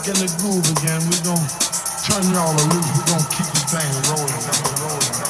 back in the groove again. We're gonna turn y'all loose. We're gonna keep this thing rolling, rolling,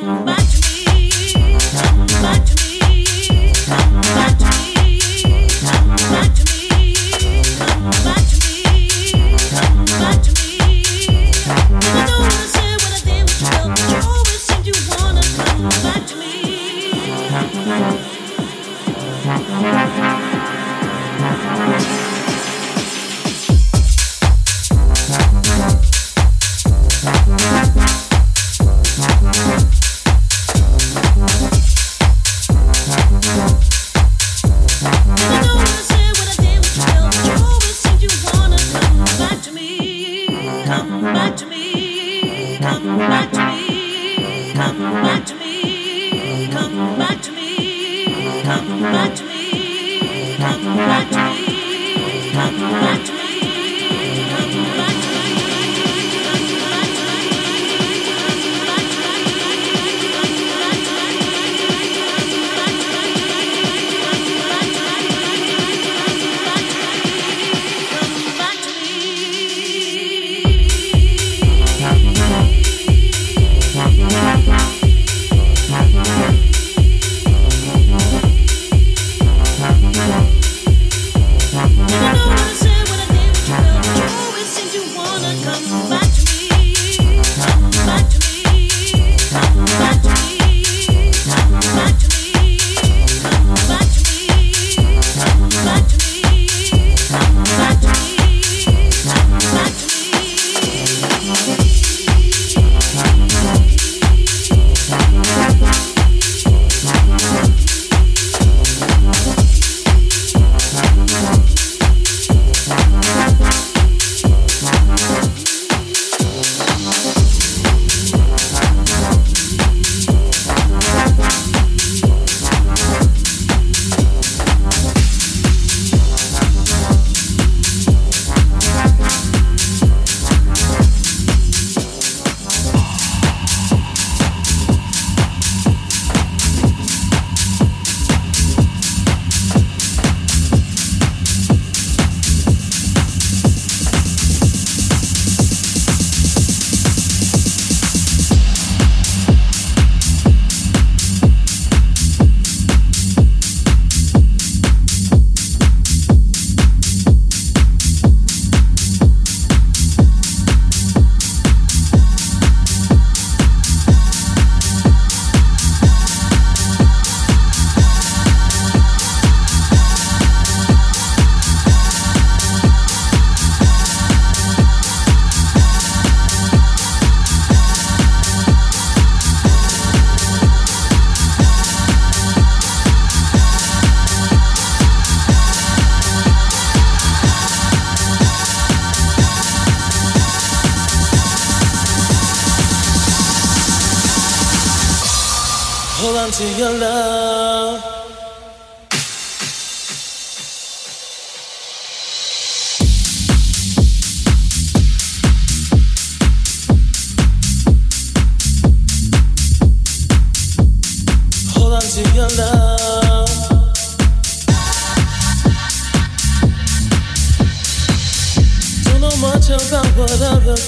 You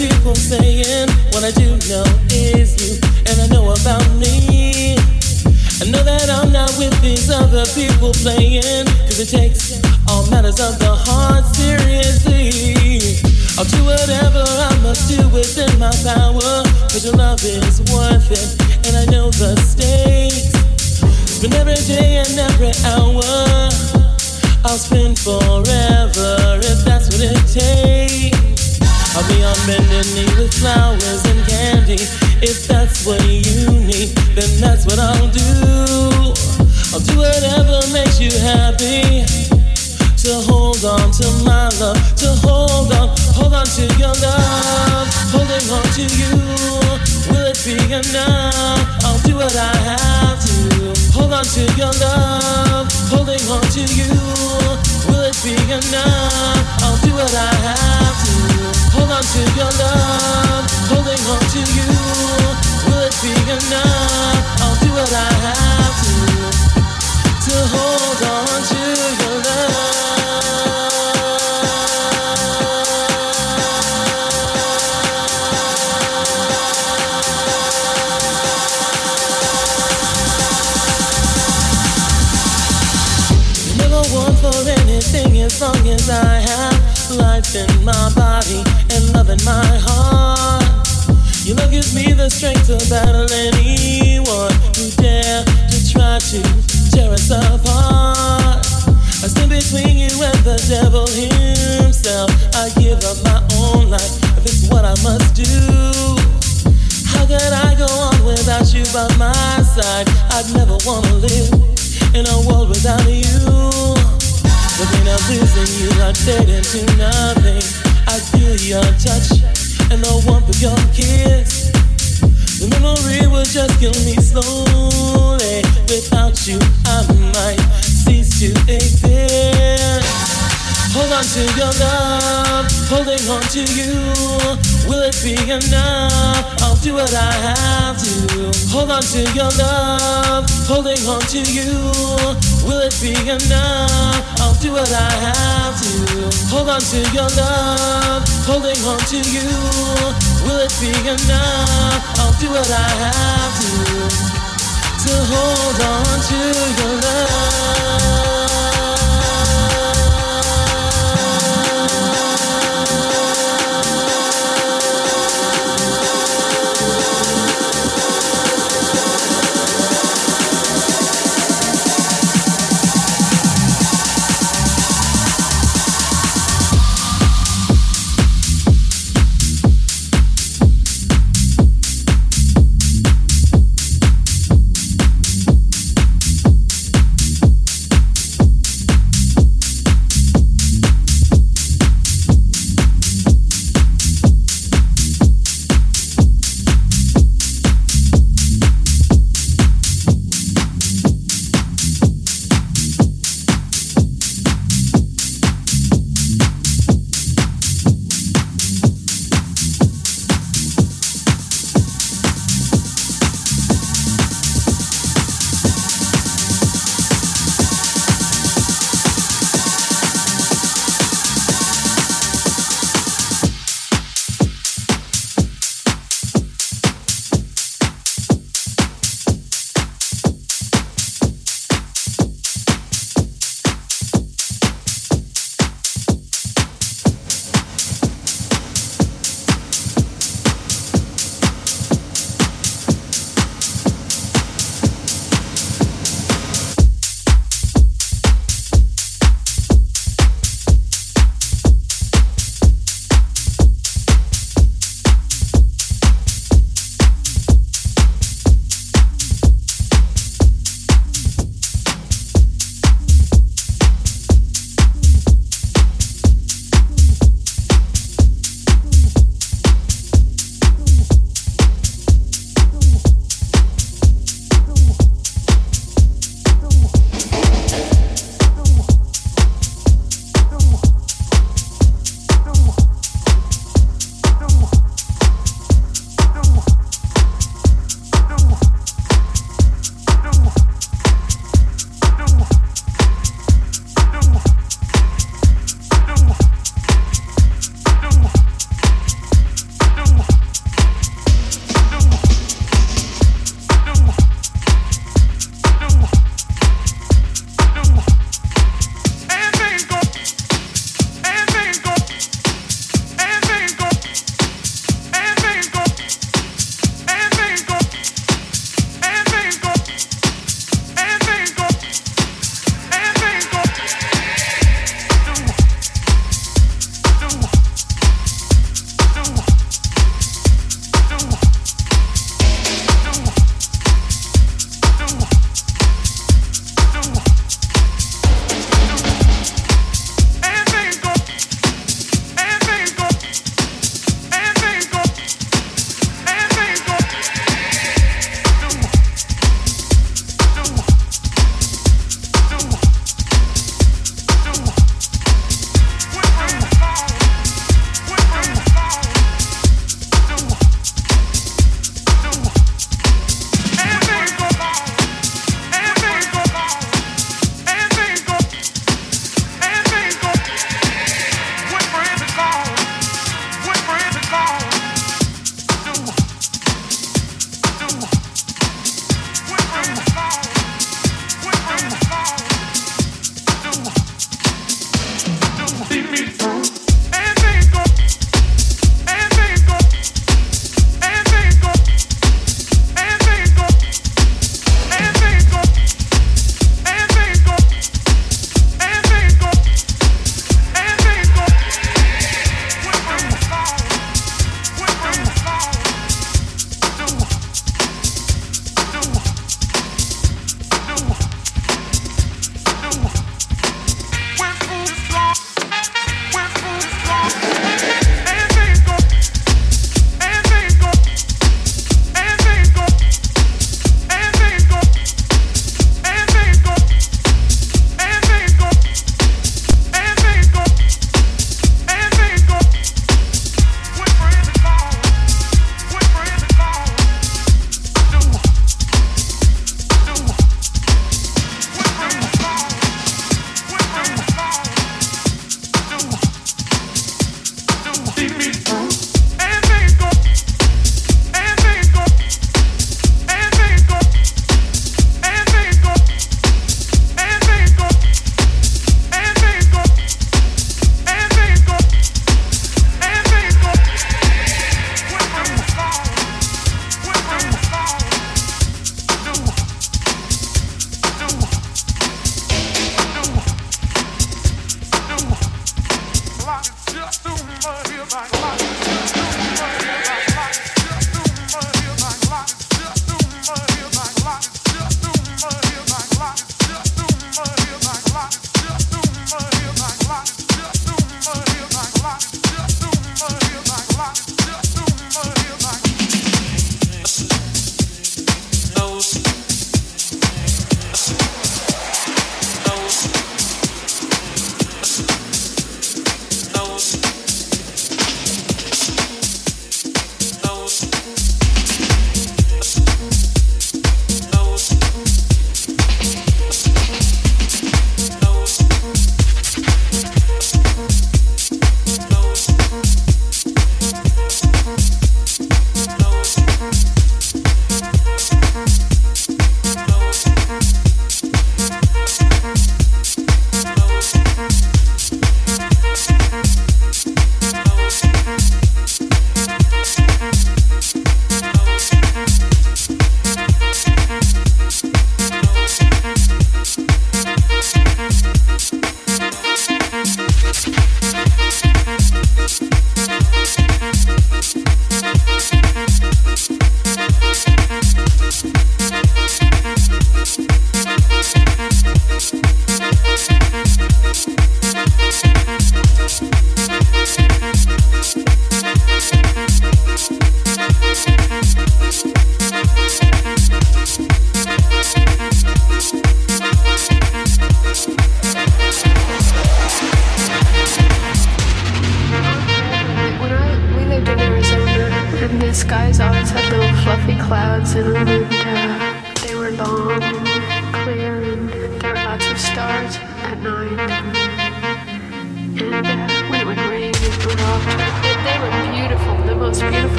people saying. What I do know is you, and I know about me. I know that I'm not with these other people playing, cause it takes all matters of the heart seriously. I'll do whatever I must do within my power, cause your love is worth it, and I know the stakes. Spend every day and every hour, I'll spend forever if that's what it takes. I'll be on bended knee with flowers and candy. If that's what you need, then that's what I'll do. I'll do whatever makes you happy. To hold on to my love, to hold on, hold on to your love, holding on to you. Will it be enough? I'll do what I have to. Hold on to your love, holding on to you. Will it be enough? I'll do what I have to. Hold on to your love, holding on to you. Will it be enough? I'll do what I have to. To hold on to your strength to battle anyone who dare to try to tear us apart. I stand between you and the devil himself. I give up my own life if it's what I must do. How could I go on without you by my side? I'd never wanna live in a world without you. The pain of losing you, I fade into nothing. I feel your touch and the warmth of your kiss. The memory will just kill me slowly. Without you, I might cease to exist. Hold on to your love, holding on to you. Will it be enough? I'll do what I have to. Hold on to your love, holding on to you. Will it be enough? I'll do what I have to. Hold on to your love, holding on to you. Will it be enough? I'll do what I have to. To hold on to your love.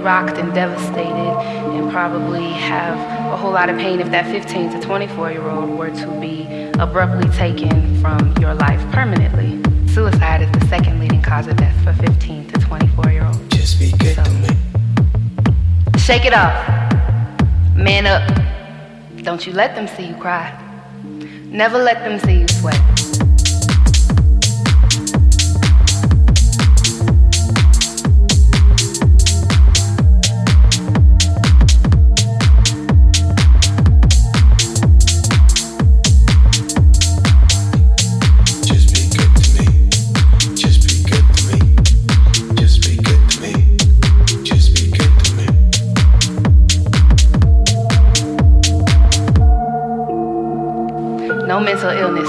Rocked and devastated and probably have a whole lot of pain if that 15 to 24 year old were to be abruptly taken from your life permanently? Suicide is the second leading cause of death for 15 to 24 year olds. Just be good so, to me. Shake it off. Man up. Don't you let them see you cry. Never let them see you sweat. Mental illness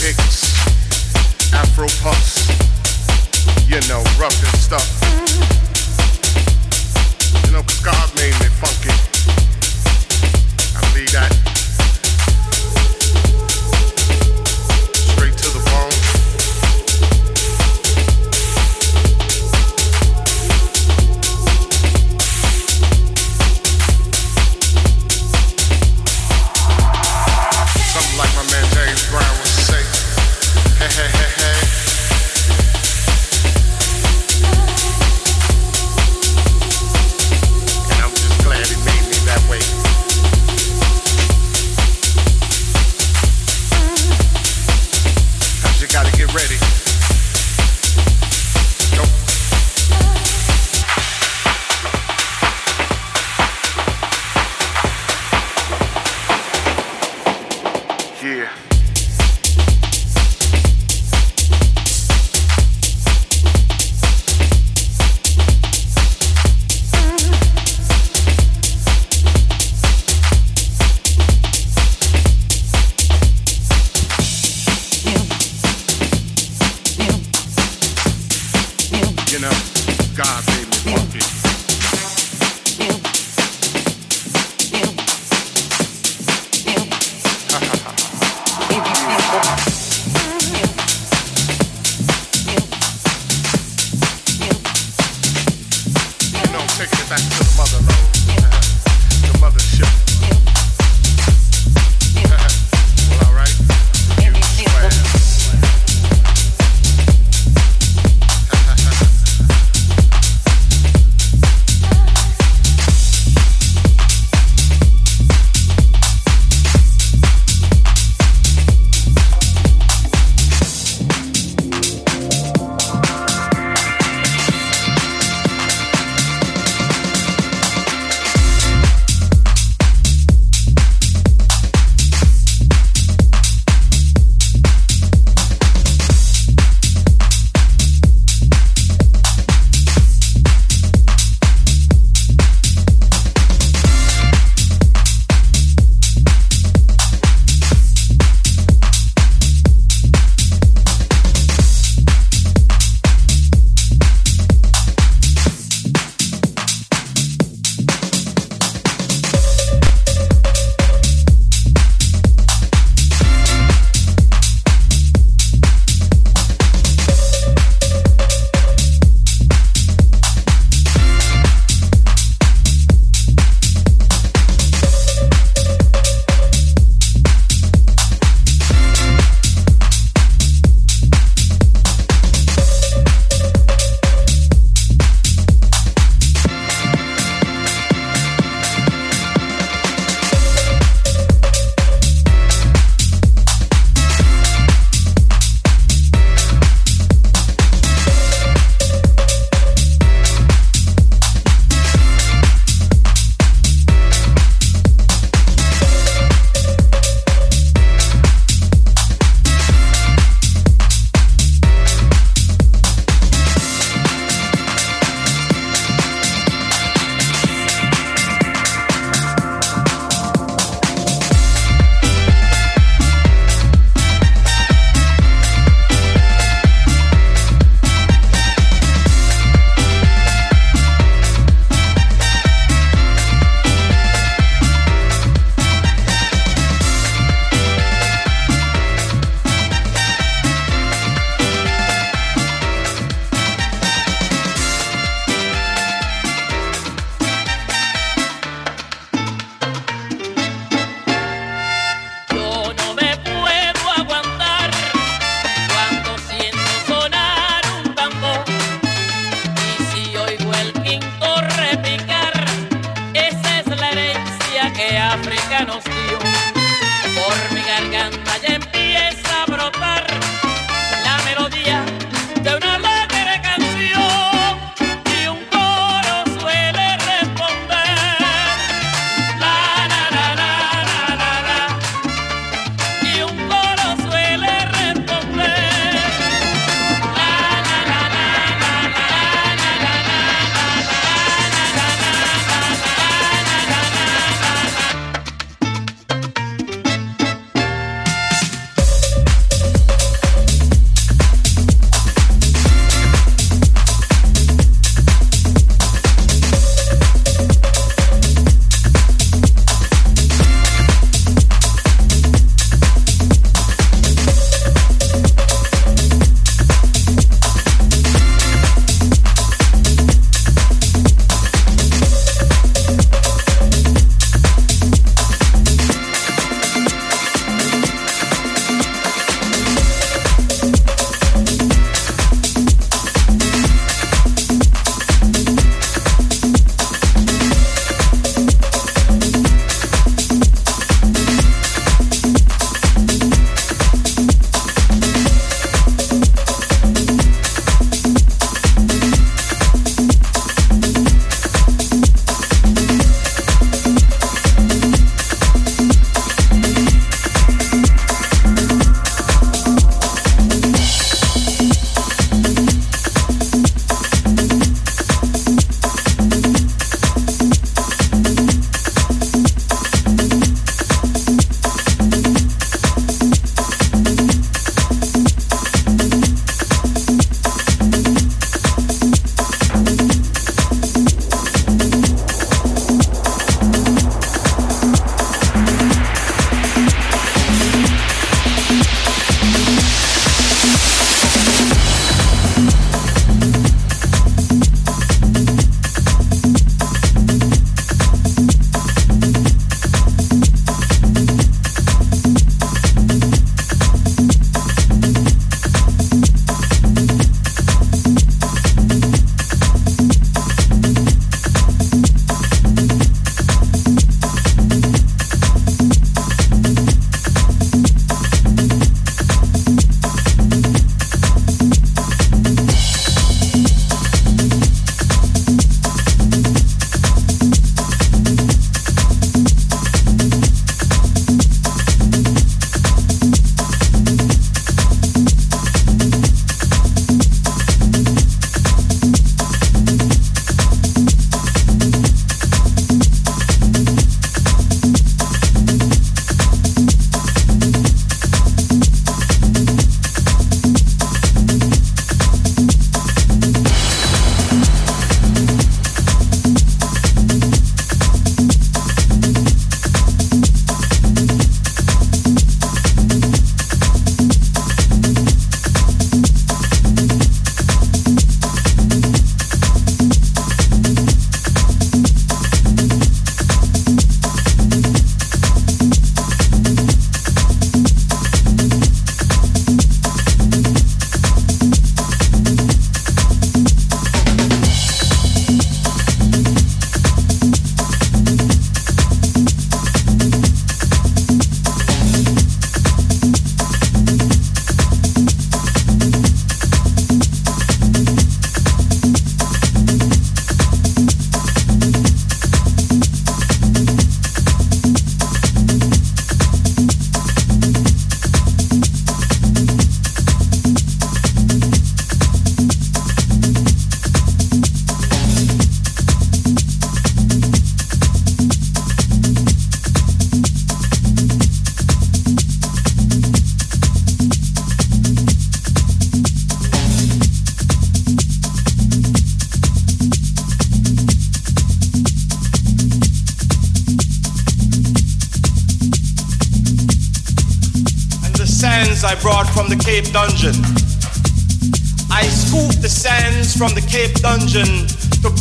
Picks, afro puffs, you know, rough and stuff. You know, God made me funky. I believe that.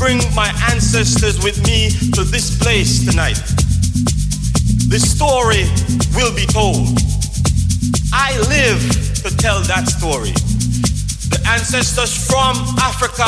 Bring my ancestors with me to this place tonight. The story will be told. I live to tell that story. The ancestors from Africa